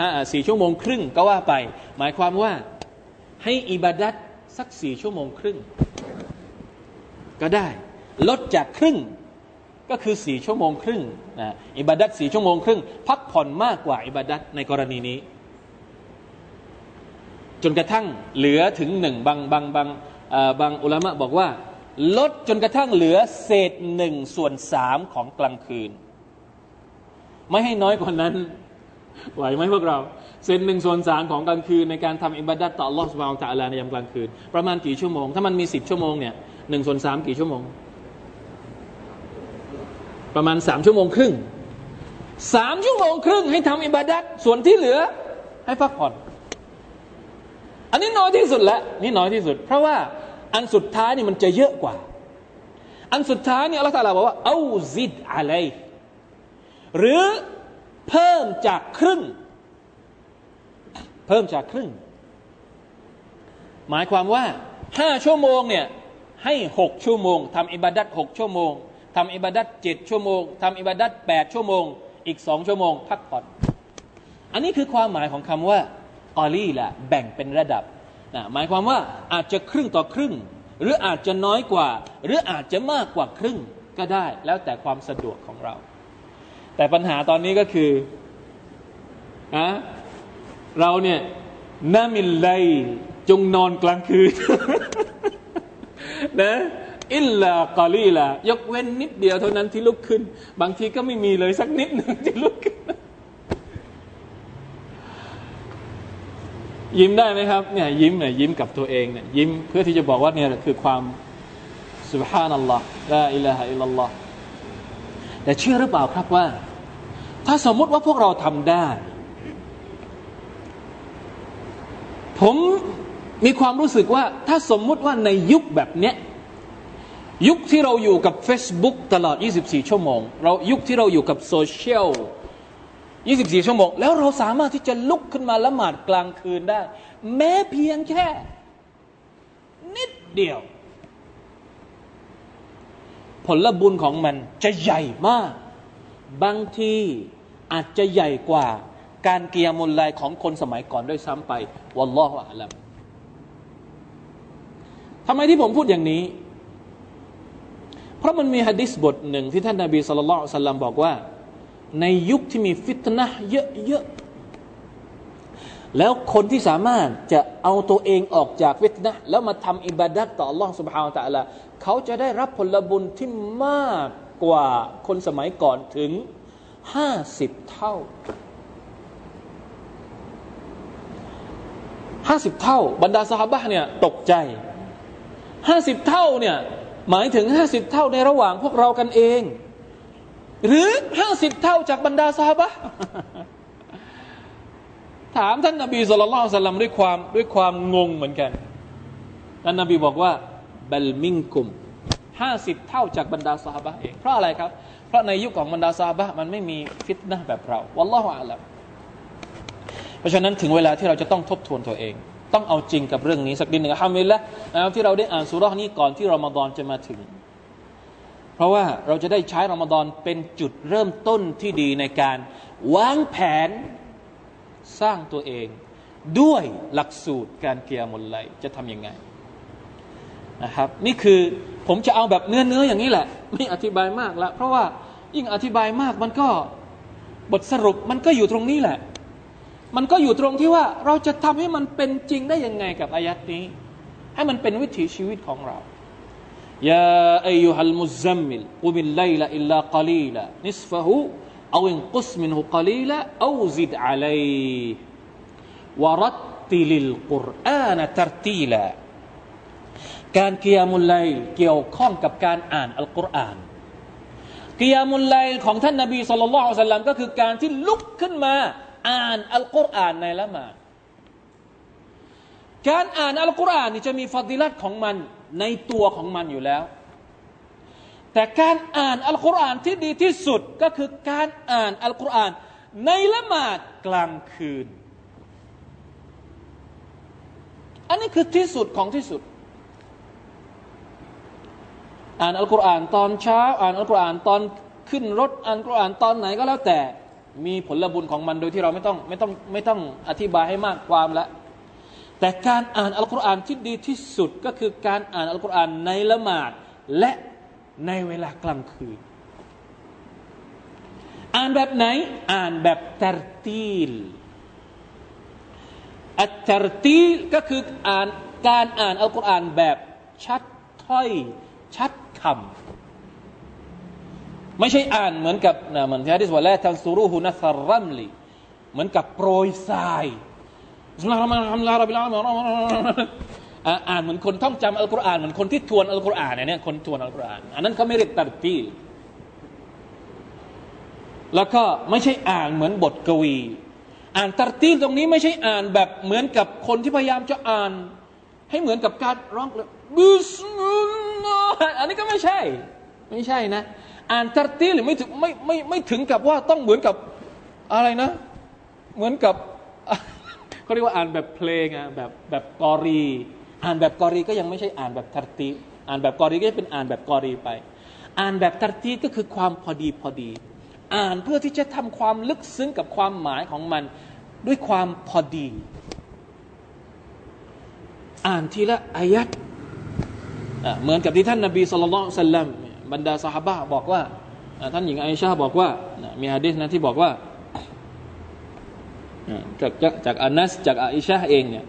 ห้าสี่ชั่วโมงครึ่งก็ว่าไป หมายความว่าให้อิบาดัตสักสี่ชั่วโมงครึ่ง ก็ได้ ลดจากครึ่งก็คือสี่ชั่วโมงครึ่งนะอิบาดัตสี่ชั่วโมงครึ่ง พักผ่อนมากกว่าอิบาดัตในกรณีนี้ จนกระทั่งเหลือถึงหนึ่งบางบางบาง บางอุลามะบอกว่า ลดจนกระทั่งเหลือเศษหนึ่งส่วนสามของกลางคืน ไม่ให้น้อยกว่านั้น ไหวไหมพวกเรา เศษหนึ่งส่วนสามของกลางคืนในการทำอิบาดัตต่อลอสวาลตะลาในยามกลางคืน ประมาณกี่ชั่วโมง ถ้ามันมีสิบชั่วโมงเนี่ยหนึ่งส่วนสามกี่ชั่วโมง ประมาณสามชั่วโมงครึ่งสามชั่วโมงครึ่งให้ทำอิบาดัตส่วนที่เหลือ ให้พักผ่อน อันนี้น้อยที่สุดแล้วนี่น้อยที่สุด เพราะว่าอันสุดท้ายนี่มันจะเยอะกว่า อันสุดท้ายนี่อัลลอฮฺตาลาบอกว่าเอาซิดอะไร หรือเพิ่มจากครึ่ง เพิ่มจากครึ่ง หมายความว่าห้าชั่วโมงเนี่ยให้หกชั่วโมงทำอิบาดัตหกชั่วโมงทำอิบาดัตเจ็ดชั่วโมงทำอิบาดัตแปดชั่วโมง อีกสองชั่วโมง พักผ่อน อันนี้คือความหมายของคำว่า กอลี่ละแบ่งเป็นระดับนะหมายความว่าอาจจะครึ่งต่อครึ่ง หรืออาจจะน้อยกว่า หรืออาจจะมากกว่าครึ่งก็ได้ แล้วแต่ความสะดวกของเรา แต่ปัญหาตอนนี้ก็คืออะเราเนี่ยนามิลไลจงนอนกลางคืนนะอิลลากอลีลายกเว้นนิดเดียวเท่านั้นที่ลุกขึ้น บางทีก็ไม่มีเลยสักนิดหนึ่งที่ลุกขึ้น ยิ้มได้ไหมครับเนี่ยยิ้มเนี่ยยิ้มกับตัวเองเนี่ยยิ้มเพื่อที่จะบอกว่าเนี่ยคือความสุบฮานัลลอฮ์ลาอิลาฮะอิลลัลลอฮ์แต่เชื่อหรือเปล่าครับว่า ถ้าสมมติว่าพวกเราทำได้ ผมมีความรู้สึกว่า ถ้าสมมุติว่าในยุคแบบเนี้ยยุคที่เราอยู่กับ Facebook ตลอด 24 ชั่วโมง เรายุคที่เราอยู่กับโซเชียล 24 ชั่วโมง แล้วเราสามารถที่จะลุกขึ้นมาละหมาดกลางคืนได้ แม้เพียงแค่ นิดเดียว ผลบุญของมันจะใหญ่มาก บางทีอาจจะใหญ่กว่าการเกียร์มลลายของคนสมัยก่อนด้วยซ้ำไป วัลลอฮฺอะลัมทำไมที่ผมพูดอย่างนี้ เพราะมันมีฮะดิษบทหนึ่งที่ท่านนาบีสุลต่านสัลลัมบอกว่า ในยุคที่มีฟิตนะเยอะๆแล้วคนที่สามารถจะเอาตัวเองออกจากฟิตนะแล้วมาทำอิบาดัตต่อ Allah سبحانه และ تعالى เขาจะได้รับผลบุญที่มากกว่าคนสมัยก่อนถึงห้าสิบเท่าห้าสิบเท่า บรรดาสหายเนี่ยตกใจห้าสิบเท่าเนี่ยหมายถึงห้าสิบเท่าในระหว่างพวกเรากันเอง หรือห้าสิบเท่าจากบรรดาซาบะถามท่านนบีสุลต่านสัลลัมด้วยความด้วยความงงเหมือนกันท่านนบีบอกว่าบัลมิงกุมห้าสิบเท่าจากบรรดาซาบะเองเพราะอะไรครับ เพราะในยุคของบรรดาซาบะมันไม่มีฟิตนะแบบเราวัลลอฮฺอาลัมเพราะฉะนั้นถึงเวลาที่เราจะต้องทบทวนตัวเอง ต้องเอาจริงกับเรื่องนี้สักนิดหนึ่งฮามิลละนะครับที่เราได้อ่านสุรานี้ก่อนที่รอมฎอนจะมาถึง เพราะว่าเราจะได้ใช้รอมฎอนเป็นจุดเริ่มต้นที่ดีในการวางแผนสร้างตัวเอง ด้วยหลักสูตรการเกียร์มลไลจะทำยังไงนะครับนี่คือผมจะเอาแบบเนื้อเนื้ออย่างนี้แหละ ไม่อธิบายมากละเพราะว่ายิ่งอธิบายมากมันก็บทสรุปมันก็อยู่ตรงนี้แหละ มันก็อยู่ตรงที่ว่าเราจะทำให้มันเป็นจริงได้ยังไงกับอายัดนี้ ให้มันเป็นวิถีชีวิตของเรา ยาอายุฮัลมุซัมมิลกุมิลไลละอิลลากลีละนิสฟะฮูเอาอินกุสมินฮุกลีละเอาซิดอะลัยวรัตติลิลกุรอานตรตีละการกิยามุลไลเกี่ยวข้องกับการอ่านอัลกุรอานกิยามุลไลของท่านนบีสุลต่านละสัลลัมก็คือการที่ลุกขึ้นมาอ่านอัลกุรอานในละหมาดการอ่านอัลกุรอานนี่จะมีฟอดิลัตของมันในตัวของมันอยู่แล้ว แต่การอ่านอัลกุรอานที่ดีที่สุดก็คือการอ่านอัลกุรอานในละหมาดกลางคืน อันนี้คือที่สุดของที่สุด อ่านอัลกุรอานตอนเช้า อ่านอัลกุรอานตอนขึ้นรถอ่านอัลกุรอานตอนไหนก็แล้วแต่มีผลบุญของมันโดยที่เราไม่ต้องไม่ต้องไม่ต้องอธิบายให้มากความละ แต่การอ่านอัลกุรอานที่ดีที่สุดก็คือการอ่านอัลกุรอานในละหมาดและในเวลากลางคืน อ่านแบบไหนอ่านแบบตรตีลอัตตรตีลก็คืออ่านการอ่านอัลกุรอานแบบชัดถ้อยชัดคำไม่ใช่อ่านเหมือนกับนะเหมือนที่ฮะดิษว่าละทันซูรูฮุนัสรัมลีเหมือนกับโปรยทราย สุลต่านทำลารับบิลาอ่านเหมือนคนท่องจำอัลกุรอานเหมือนคนที่ทวนอัลกุรอานเนี่ยคนทวนอัลกุรอานอันนั้นเขาไม่เรียกตัดตีแล้วก็ไม่ใช่อ่านเหมือนบทกวี อ่านตัดตีตรงนี้ไม่ใช่อ่านแบบเหมือนกับคนที่พยายามจะอ่าน ให้เหมือนกับการร้องเลยบิสมิลลาห์อันนี้ก็ไม่ใช่ ไม่ใช่นะ อ่านตัรตีหรือไม่ถึงไม่ไม่ไม่ถึงกับว่าต้องเหมือนกับอะไรนะ เหมือนกับ เขาเรียกว่าอ่านแบบเพลงอะแบบแบบกอรี อ่านแบบกอรีก็ยังไม่ใช่อ่านแบบตัรตีอ่านแบบกอรีก็จะเป็นอ่านแบบกอรีไป อ่านแบบตัรตีก็คือความพอดีพอดี อ่านเพื่อที่จะทำความลึกซึ้งกับความหมายของมันด้วยความพอดี อ่านทีละอายัดเหมือนกับที่ท่านนบีสุลต่านสัลลัมบรรดาสหบะบอกว่าท่านหญิงไอชาบอกว่ามีฮะดิษนะที่บอกว่า จากจากจากอานัสจากอิชาเองเนี่ย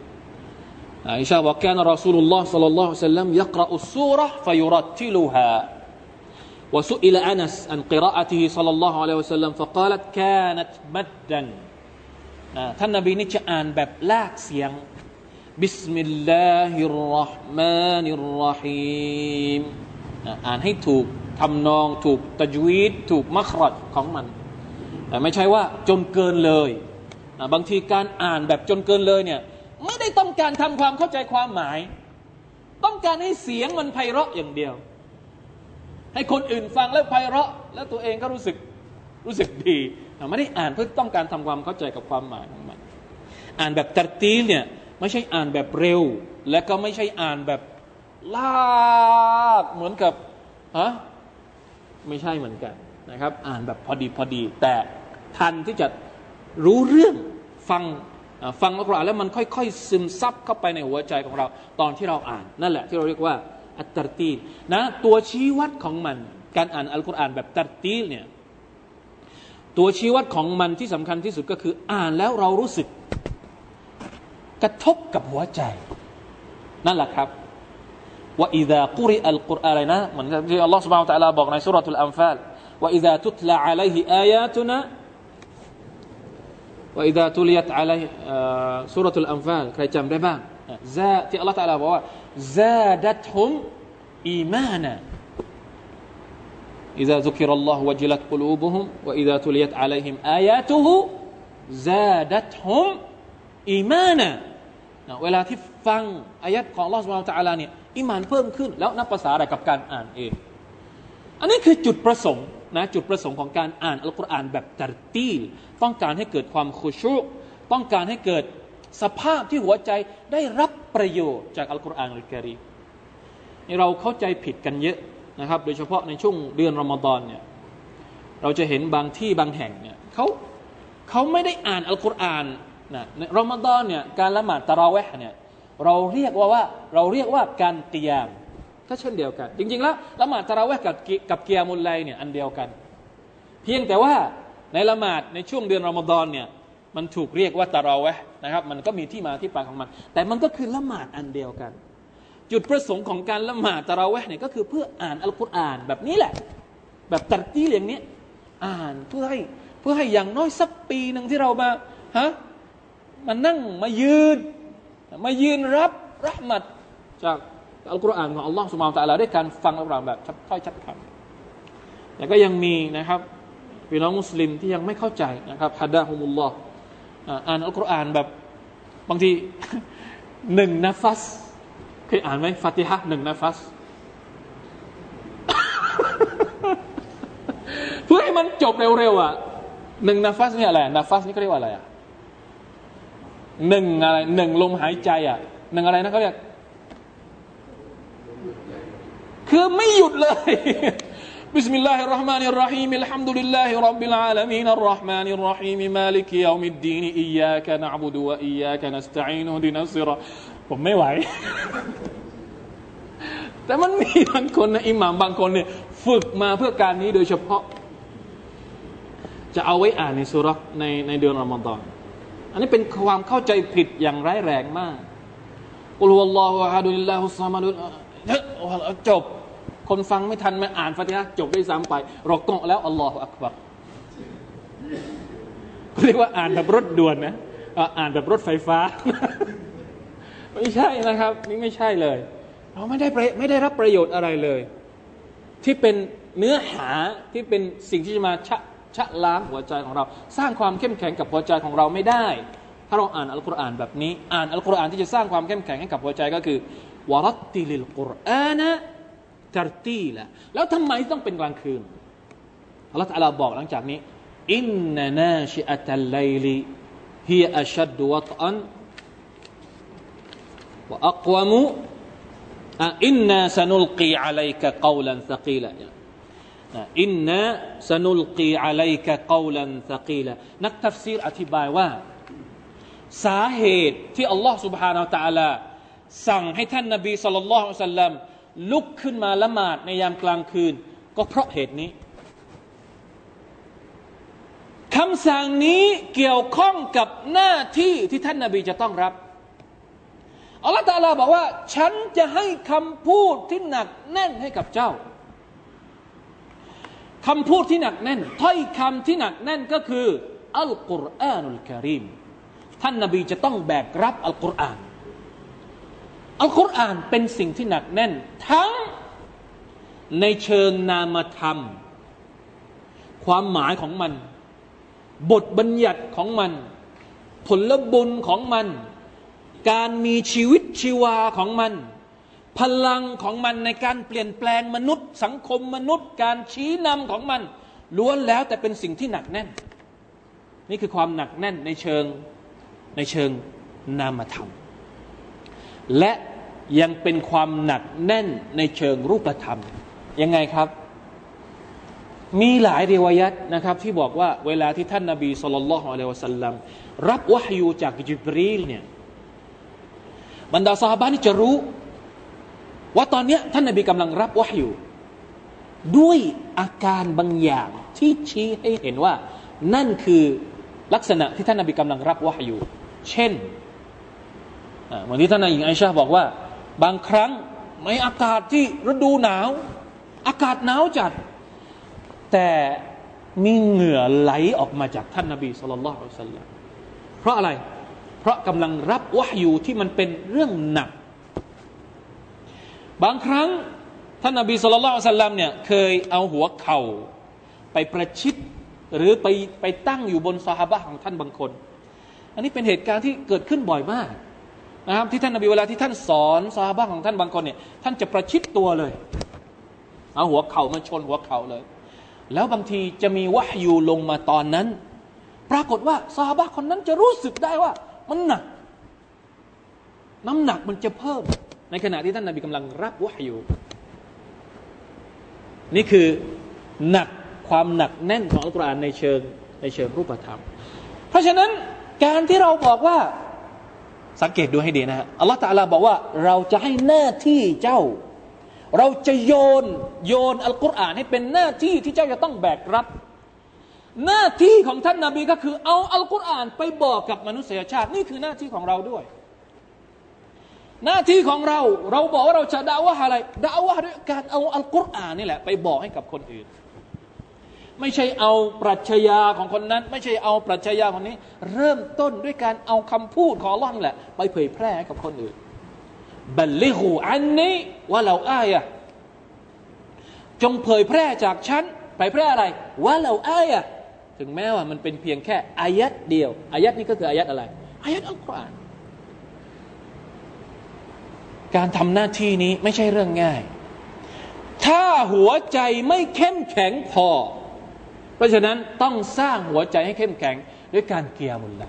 อิชาบอกการรอสูลุลลอฮ์สัลลัลลอฮุซัลลัมยักรออุสูระฟยุรัติลุฮา وسئل أنس عن قراءته صلى الله عليه وسلم فقالت كانت مدا ท่านนบีนี่จะอ่านแบบลากเสียง بسم الله الرحمن الرحيم อ่านให้ถูกทำนองถูกตะจวีดถูกมัครัดของมัน แต่ไม่ใช่ว่าจนเกินเลย บางทีการอ่านแบบจนเกินเลยเนี่ยไม่ได้ต้องการทำความเข้าใจความหมาย ต้องการให้เสียงมันไพเราะอย่างเดียว ให้คนอื่นฟังแล้วไพเราะ แล้วตัวเองก็รู้สึกรู้สึกดีไม่ได้อ่านเพื่อต้องการทำความเข้าใจกับความหมายของมัน อ่านแบบตรตีเนี่ยไม่ใช่อ่านแบบเร็ว และก็ไม่ใช่อ่านแบบลากเหมือนกับฮะไม่ใช่เหมือนกันนะครับ อ่านแบบพอดีพอดี แต่ทันที่จะ รู้เรื่องฟังฟังอัลกุรอานแล้วมันค่อยๆซึมซับเข้าไปในหัวใจของเราตอนที่เราอ่าน นั่นแหละที่เราเรียกว่าอัตตีนนะตัวชี้วัดของมันการอ่านอัลกุรอานแบบตัรตีลเนี่ยตัวชี้วัดของมันที่สำคัญที่สุดก็คืออ่านแล้วเรารู้สึก กระทบกับหัวใจ นั่นแหละครับว่าอิดะกุริอัลกุรอานนะเหมือนที่อัลลอฮฺสุบไบร์ตะลาบอกในสุรทูลอัมฟาลว่าอิดะตุตละอัลัยฮิอายาตุนะ ว่าอิดะตุลียตอะลัยสุรทูลอัมฟาลใครจำได้บ้างซาที่อัลลอฮฺ تعالى บอกว่าซาดัตฮุมอีมานะ إذا ذكر الله وجلت قلوبهم وإذا تليت عليهم آياته زادتهم إيمانا เวลาที่ฟังอายัดของ Allah سبحانه และ تعالى เนี่ยอิมานเพิ่มขึ้นแล้วนับภาษาอะไรกับการอ่านเอง อันนี้คือจุดประสงค์ นะจุดประสงค์ของการอ่านอัลกุรอานแบบตัรตีลต้องการให้เกิดความคุชุต้องการให้เกิดสภาพที่หัวใจได้รับประโยชน์จากอัลกุรอานอัลกิรินี่เราเข้าใจผิดกันเยอะนะครับ โดยเฉพาะในช่วงเดือนรอมฎอนเนี่ยเราจะเห็นบางที่บางแห่งเนี่ยเขาเขาไม่ได้อ่านอัลกุรอานนะในรอมฎอนเนี่ยการละหมาดตะราเวห์เนี่ยเราเรียกว่าว่าเราเรียกว่าการเตียม ก็เช่นเดียวกัน จริง ๆ แล้วละหมาดตะราเวห์กับกับเกียร์มุลไลเนี่ยอันเดียวกัน เพียงแต่ว่าในละหมาดในช่วงเดือนรอมฎอนเนี่ยมันถูกเรียกว่าตะรอวนะครับ มันก็มีที่มาที่ไปของมัน แต่มันก็คือละหมาดอันเดียวกัน จุดประสงค์ของการละหมาดตะรอวะเนี่ยก็คือเพื่ออ่านอัลกุรอานแบบนี้แหละ แบบตัดที่อย่างนี้อ่านเพื่อให้เพื่อให้อย่างน้อยสักปีหนึ่งที่เรามาฮะมานั่งมายืน มายืนรับรหมัดจาก อัลกุรอานของอัลลอฮ์สุบานตะลาด้วยการฟังอัลกุรอานแบบชัดถ้อยชัดคำแต่ก็ยังมีนะครับพี่น้องมุสลิมที่ยังไม่เข้าใจนะครับฮัดดะฮุมุลลอฮ์อ่านอัลกุรอานแบบบางทีหนึ่งนัฟัสเคยอ่านไหมฟาติฮะหนึ่งนัฟัสเพื่อให้มันจบเร็วๆอะหนึ่ง نفس นี่อะไร نفس นี่เขาเรียกว่าอะไรอะหนึ่งอะไรหนึ่งลมหายใจอะหนึ่งอะไรนะเขาเรียก คือไม่หยุดเลยبسم الله الرحمن الرحيم الحمد لله رب العالمين الرحمن الرحيم مالك يوم الدين إياك ن ผมไม่ไหว แต่มันมีบางคนนะอิหม่ามบางคนเนี่ยฝึกมาเพื่อการนี้โดยเฉพาะ จะเอาไว้อ่านในสุรในในเดือนรอมฎอนอันนี้เป็นความเข้าใจผิดอย่างร้ายแรงมากอุลวะลลอฮุอะดุลิลลาฮุสซามะดุลจบ คนฟังไม่ทันมาอ่านฟาติฮะจบได้ซ้ำไปรอกงแล้วอัลลอฮฺอักบัรเรียกว่าอ่านแบบรถด่วนนะอ่านแบบรถไฟฟ้า ไม่ใช่นะครับ นี่ไม่ใช่เลย เราไม่ได้ไม่ได้รับประโยชน์อะไรเลย ที่เป็นเนื้อหาที่เป็นสิ่งที่จะมาชะชะล้างหัวใจของเรา สร้างความเข้มแข็งกับหัวใจของเราไม่ได้ ถ้าเราอ่านอัลกุรอานแบบนี้ อ่านอัลกุรอานที่จะสร้างความเข้มแข็งให้กับหัวใจก็คือวรัตติลิลกุรอานะ ตรตีละแล้วทำไมต้องเป็นกลางคืนอัลลอฮฺตะลาบอกหลังจากนี้อินนานาชิอัตัลไลลีฮีอัชัดวัตอันวะอักวามุอินนาสนุลกีอะลัยกะกาวลันสกีละอินนาสนุลกีอะลัยกะกาวลันสกีละนักทัฟซีรอธิบายว่า สาเหตุที่อัลลอฮ์ سبحانه และ تعالى สั่งให้ท่านนบีสุลต่านละฮ์สัลลัม ลุกขึ้นมาละหมาดในยามกลางคืน ก็เพราะเหตุนี้คำสั่งนี้เกี่ยวข้องกับหน้าที่ที่ท่านนาบีจะต้องรับอัลลอฮฺตาลาบอกว่า ฉันจะให้คำพูดที่หนักแน่นให้กับเจ้าคำพูดที่หนักแน่นถ้อยคำที่หนักแน่นก็คืออัลกุรอานุลกิริมท่านนาบีจะต้องแบกรับอัลกุรอาน อัลกุรอานเป็นสิ่งที่หนักแน่น ทั้งในเชิงนามธรรม ความหมายของมัน บทบัญญัติของมัน ผลบุญของมัน การมีชีวิตชีวาของมัน พลังของมันในการเปลี่ยนแปลงมนุษย์ สังคมมนุษย์ การชี้นำของมันล้วนแล้วแต่เป็นสิ่งที่หนักแน่น นี่คือความหนักแน่นในเชิงในเชิงนามธรรม และยังเป็นความหนักแน่นในเชิงรูปธรรม ยังไงครับ มีหลายเริวายัตนะครับ ที่บอกว่าเวลาที่ท่านนาบีสุลต่านละฮ์อะลัยวะสัลลัมรับวะฮยูจากจิบรีลเนี่ยบรรดาสาบานี่จะรู้ ว่าตอนนี้ท่านนาบีกำลังรับวะฮยูด้วยอาการบางอย่างที่ชี้ให้เห็นว่า นั่นคือลักษณะที่ท่านนาบีกำลังรับวะฮยูเช่น วันนี้ท่านนายหญิงไอชาบอกว่า บางครั้งในอากาศที่ฤดูหนาว อากาศหนาวจัด แต่มีเหงื่อไหลออกมาจากท่านนาบีสุลต่านละอัลสลัมเพราะอะไร เพราะกำลังรับวะฮยูที่มันเป็นเรื่องหนัก บางครั้งท่านนาบีสุลต่านละอัลสลัมเนี่ยเคยเอาหัวเข่าไปประชิดหรือไปไปตั้งอยู่บนซาฮาบะของท่านบางคน อันนี้เป็นเหตุการณ์ที่เกิดขึ้นบ่อยมาก นะครับที่ท่านนบีเวลาที่ท่านสอนซาบ้าของท่านบางคนเนี่ยท่านจะประชิดตัวเลย เอาหัวเข่ามาชนหัวเข่าเลย แล้วบางทีจะมีวะฮยูลงมาตอนนั้น ปรากฏว่าซาบะคนนั้นจะรู้สึกได้ว่ามันหนัก น้ำหนักมันจะเพิ่ม ในขณะที่ท่านนบีกำลังรับวะฮยูนี่คือหนักความหนักแน่นของอัลกุรอานในเชิงในเชิงรูปธรรม เพราะฉะนั้นการที่เราบอกว่า สังเกตดูให้ดีนะฮะอัลลอฮฺตะลาบอกว่าเราจะให้หน้าที่เจ้า เราจะโยนโยนอัลกุรอานให้เป็นหน้าที่ที่เจ้าจะต้องแบกรับ หน้าที่ของท่านนาบีก็คือ เอาอัลกุรอานไปบอกกับมนุษยชาตินี่คือหน้าที่ของเราด้วย หน้าที่ของเราเราบอกว่าเราจะด่าว่าอะไรด่าว่าด้วยการเอาอัลกุรอานนี่แหละไปบอกให้กับคนอื่น ไม่ใช่เอาปรัชญาของคนนั้น ไม่ใช่เอาปรัชญาคนนี้ เริ่มต้นด้วยการเอาคำพูดของลลอฮ์นี่แหละ ไปเผยแพร่กับคนอื่นบัลลิหูอันนี้ว่าเราอายะจงเผยแพร่จากฉันเผยแพร่อะไรว่าเราอายะถึงแม้ว่ามันเป็นเพียงแค่อายัดเดียวอายัดนี้ก็คืออายัดอะไรอายัดอัลกุรอานการทำหน้าที่นี้ไม่ใช่เรื่องง่าย ถ้าหัวใจไม่เข้มแข็งพอ เพราะฉะนั้นต้องสร้างหัวใจให้เข้มแข็งด้วยการเกียร์มุลไล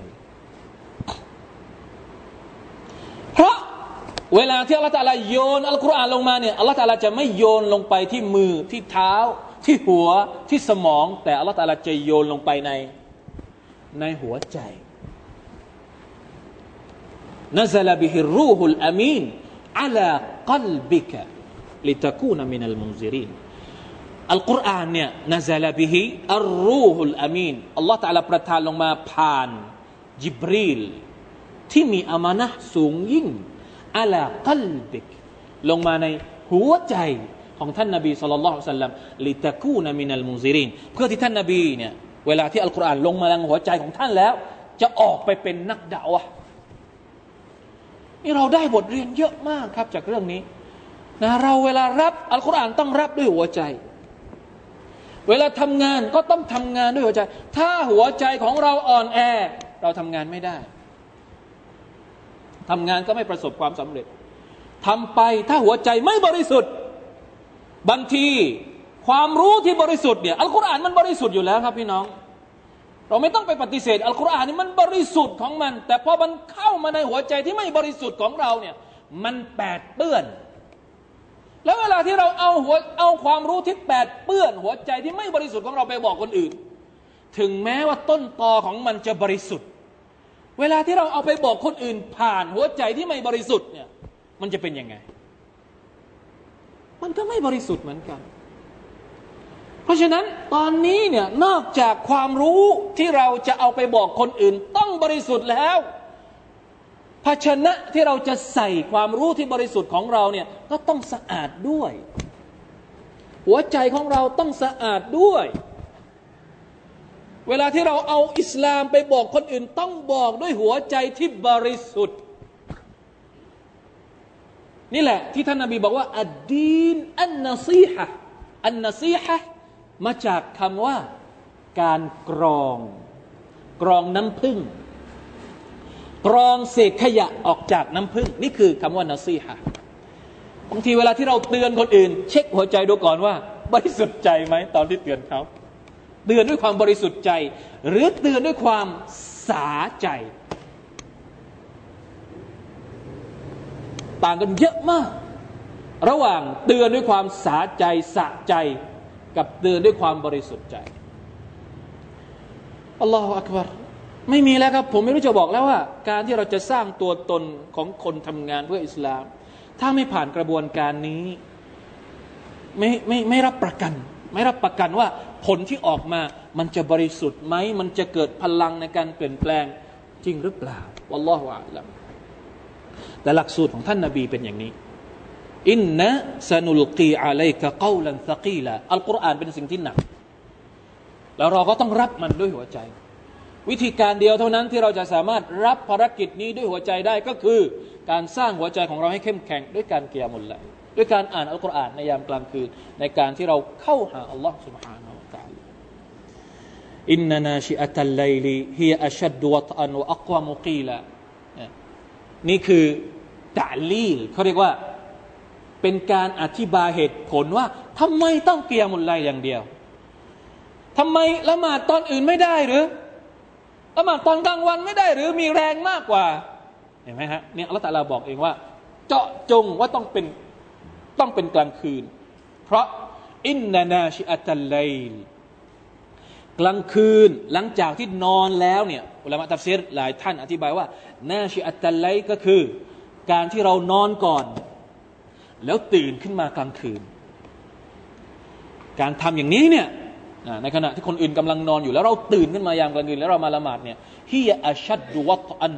เพราะเวลาที่อัลลอฮฺโยนอัลกุรอานลงมาเนี่ยอัลลอฮฺจะไม่โยนลงไปที่มือที่เท้า ที่หัวที่สมอง แต่อัลลอฮฺจะโยนลงไปในในหัวใจนซลบิฮิรูหุลอามีนอัลากัลบิกลิตะกูนมินัลมุซิริน อัลกุรอานเนี่ยนะซาลบิฮิอัลรูฮุลอามีนอัลลอฮฺตะลาประทานลงมาผ่านจิบรีลที่มีอามานะสูงยิ่งอัลากัลบิกลงมาในหัวใจของท่านนบีสุลต่านละสัลลัมลิตะกูนามินัลมุซิรินเพื่อที่ท่านนบีเนี่ยเวลาที่อัลกุรอานลงมาในหัวใจของท่านแล้ว จะออกไปเป็นนักด่าวะนี่เราได้บทเรียนเยอะมากครับจากเรื่องนี้นะเราเวลารับอัลกุรอานต้องรับด้วยหัวใจ เวลาทำงานก็ต้องทำงานด้วยหัวใจ ถ้าหัวใจของเราอ่อนแอ เราทำงานไม่ได้ทำงานก็ไม่ประสบความสำเร็จทำไปถ้าหัวใจไม่บริสุทธิ์ บางทีความรู้ที่บริสุทธิ์เนี่ยอัลกุรอานมันบริสุทธิ์อยู่แล้วครับพี่น้อง เราไม่ต้องไปปฏิเสธอัลกุรอานนี่มันบริสุทธิ์ของมัน แต่พอมันเข้ามาในหัวใจที่ไม่บริสุทธิ์ของเราเนี่ยมันแปดเปื้อน แล้วเวลาที่เราเอาหัวเอาความรู้ที่แปดเปื้อนหัวใจที่ไม่บริสุทธิ์ของเราไปบอกคนอื่น ถึงแม้ว่าต้นตอของมันจะบริสุทธิ์ เวลาที่เราเอาไปบอกคนอื่น ผ่านหัวใจที่ไม่บริสุทธิ์เนี่ย มันจะเป็นยังไง มันก็ไม่บริสุทธิ์เหมือนกัน เพราะฉะนั้นตอนนี้เนี่ยนอกจากความรู้ที่เราจะเอาไปบอกคนอื่น ต้องบริสุทธิ์แล้ว ภาชนะที่เราจะใส่ความรู้ที่บริสุทธิ์ของเราเนี่ยก็ต้องสะอาดด้วย หัวใจของเราต้องสะอาดด้วย เวลาที่เราเอาอิสลามไปบอกคนอื่นต้องบอกด้วยหัวใจที่บริสุทธิ์ นี่แหละที่ท่านนาบีบอกว่าอัดดีนอันนซีฮะอันนซีฮะมาจากคำว่า การกรอง กรองน้ำพึ่ง กรองเศษขยะออกจากน้ำพึ่งนี่คือคำว่านซีฮะบางทีเวลาที่เราเตือนคนอื่น เช็คหัวใจดูก่อนว่า บริสุทธิ์ใจไหมตอนที่เตือนเขาเตือนด้วยความบริสุทธิ์ใจ หรือเตือนด้วยความสาใจ ต่างกันเยอะมาก ระหว่างเตือนด้วยความสาใจสะใจ กับเตือนด้วยความบริสุทธิ์ใจอัลลอฮฺอักบาร ไม่มีแล้วครับ ผมไม่รู้จะบอกแล้วว่า การที่เราจะสร้างตัวตนของคนทำงานเพื่ออิสลาม ถ้าไม่ผ่านกระบวนการนี้ ไม่ไม่ไม่รับประกัน ไม่รับประกันว่าผลที่ออกมามันจะบริสุทธิ์ไหมมันจะเกิดพลังในการเปลี่ยนแปลงจริงหรือเปล่าวัลลอฮฺอาลัมแต่หลักสูตรของท่านนาบีเป็นอย่างนี้อินนะสนุลกีอะลัยกะกาลันสกีละอัลกุรอานเป็นสิ่งที่หนัก แล้วเราก็ต้องรับมันด้วยหัวใจ วิธีการเดียวเท่านั้นที่เราจะสามารถรับภารกิจนี้ด้วยหัวใจได้ก็คือ การสร้างหัวใจของเราให้เข้มแข็งด้วยการเกียร์มุลละด้วยการอ่านอัลกุรอานในยามกลางคืน ในการที่เราเข้าหาอัลลอฮ์ سبحانه อินนานาชิอัตัลไลลีฮีอัชัดวัตอันวะอักวามุกีละนี่คือตะลีลเขาเรียกว่าเป็นการอธิบายเหตุผลว่าทำไมต้องเกียร์มุลไลอย่างเดียวทำไมละหมาดตอนอื่นไม่ได้หรือ ละหมาดตอนกลางวันไม่ได้หรือมีแรงมากกว่า เห็นไหมฮะเนี่ยอัลลอฮฺตาลาบอกเองว่า เจาะจงว่าต้องเป็นต้องเป็นกลางคืน เพราะอินนานาชิอัตัลไลลกลางคืนหลังจากที่นอนแล้วเนี่ยอุลามะตัฟซีรหลายท่านอธิบายว่านาชิอัตตัลไลก็คือ การที่เรานอนก่อน แล้วตื่นขึ้นมากลางคืน การทำอย่างนี้เนี่ย ในขณะที่คนอื่นกำลังนอนอยู่แล้วเราตื่นขึ้นมายามกลางคืนแล้วเรามาละหมาดเนี่ยฮียอัชัดดุวัตอัน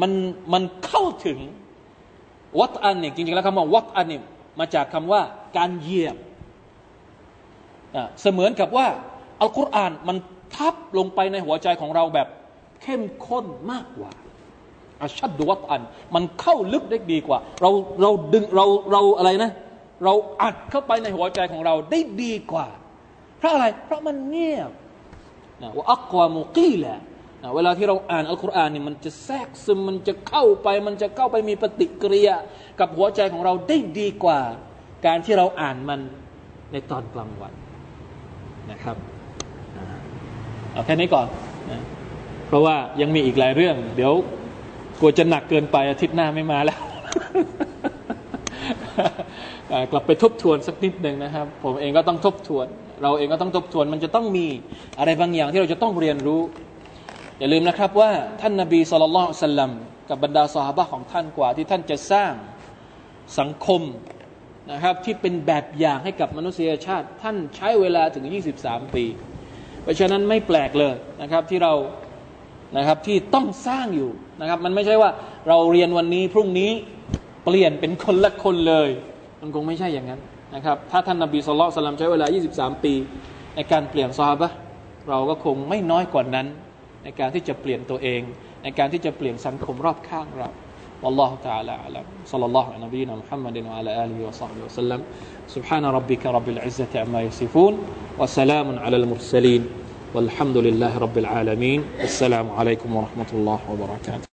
มันมันเข้าถึงวัตอันเนี่ยจริงๆแล้วคำว่าวัตอันเนี่ยมาจากคำว่าการเหยียบเสมือนกับว่าอัลกุรอานมันทับลงไปในหัวใจของเราแบบเข้มข้นมากกว่าอาชัดดุวัตอัน มันเข้าลึกได้ดีกว่า เราเราดึงเราเราอะไรนะ เราอัดเข้าไปในหัวใจของเราได้ดีกว่า เพราะอะไร เพราะมันเงียบนะว่าอักวามุกีแหละนะเวลาที่เราอ่านอัลกุรอานนี่มันจะแทรกซึมมันจะเข้าไป มันจะเข้าไปมีปฏิกิริยากับหัวใจของเราได้ดีกว่า การที่เราอ่านมันในตอนกลางวันนะครับเอาแค่นี้ก่อนนะเพราะว่ายังมีอีกหลายเรื่อง เดี๋ยวกลัวจะหนักเกินไปอาทิตย์หน้าไม่มาแล้ว กลับไปทบทวนสักนิดหนึ่งนะครับ ผมเองก็ต้องทบทวน เราเองก็ต้องทบทวน มันจะต้องมีอะไรบางอย่างที่เราจะต้องเรียนรู้ อย่าลืมนะครับว่าท่านนาบีสุลต่านสัลลัมกับบรรดาสหบะของท่านกว่าที่ท่านจะสร้างสังคมนะครับที่เป็นแบบอย่างให้กับมนุษยชาติ ท่านใช้เวลาถึง 23 ปี เพราะฉะนั้นไม่แปลกเลยนะครับที่เรานะครับที่ต้องสร้างอยู่นะครับมันไม่ใช่ว่าเราเรียนวันนี้พรุ่งนี้เปลี่ยนเป็นคนละคนเลย มันคงไม่ใช่อย่างนั้น นะครับถ้าท่านนาบีสุลต่านใช้เวลา 23 ปี ในการเปลี่ยนซอฮาบะเราก็คงไม่น้อยกว่านั้น ในการที่จะเปลี่ยนตัวเอง ในการที่จะเปลี่ยนสังคมรอบข้างเรา والله تعالى أعلم صلى الله على نبينا محمد وعلى آله وصحبه وسلم سبحان ربك رب العزة عما يصفون وسلام على المرسلين والحمد لله رب العالمين السلام عليكم ورحمة الله وبركاته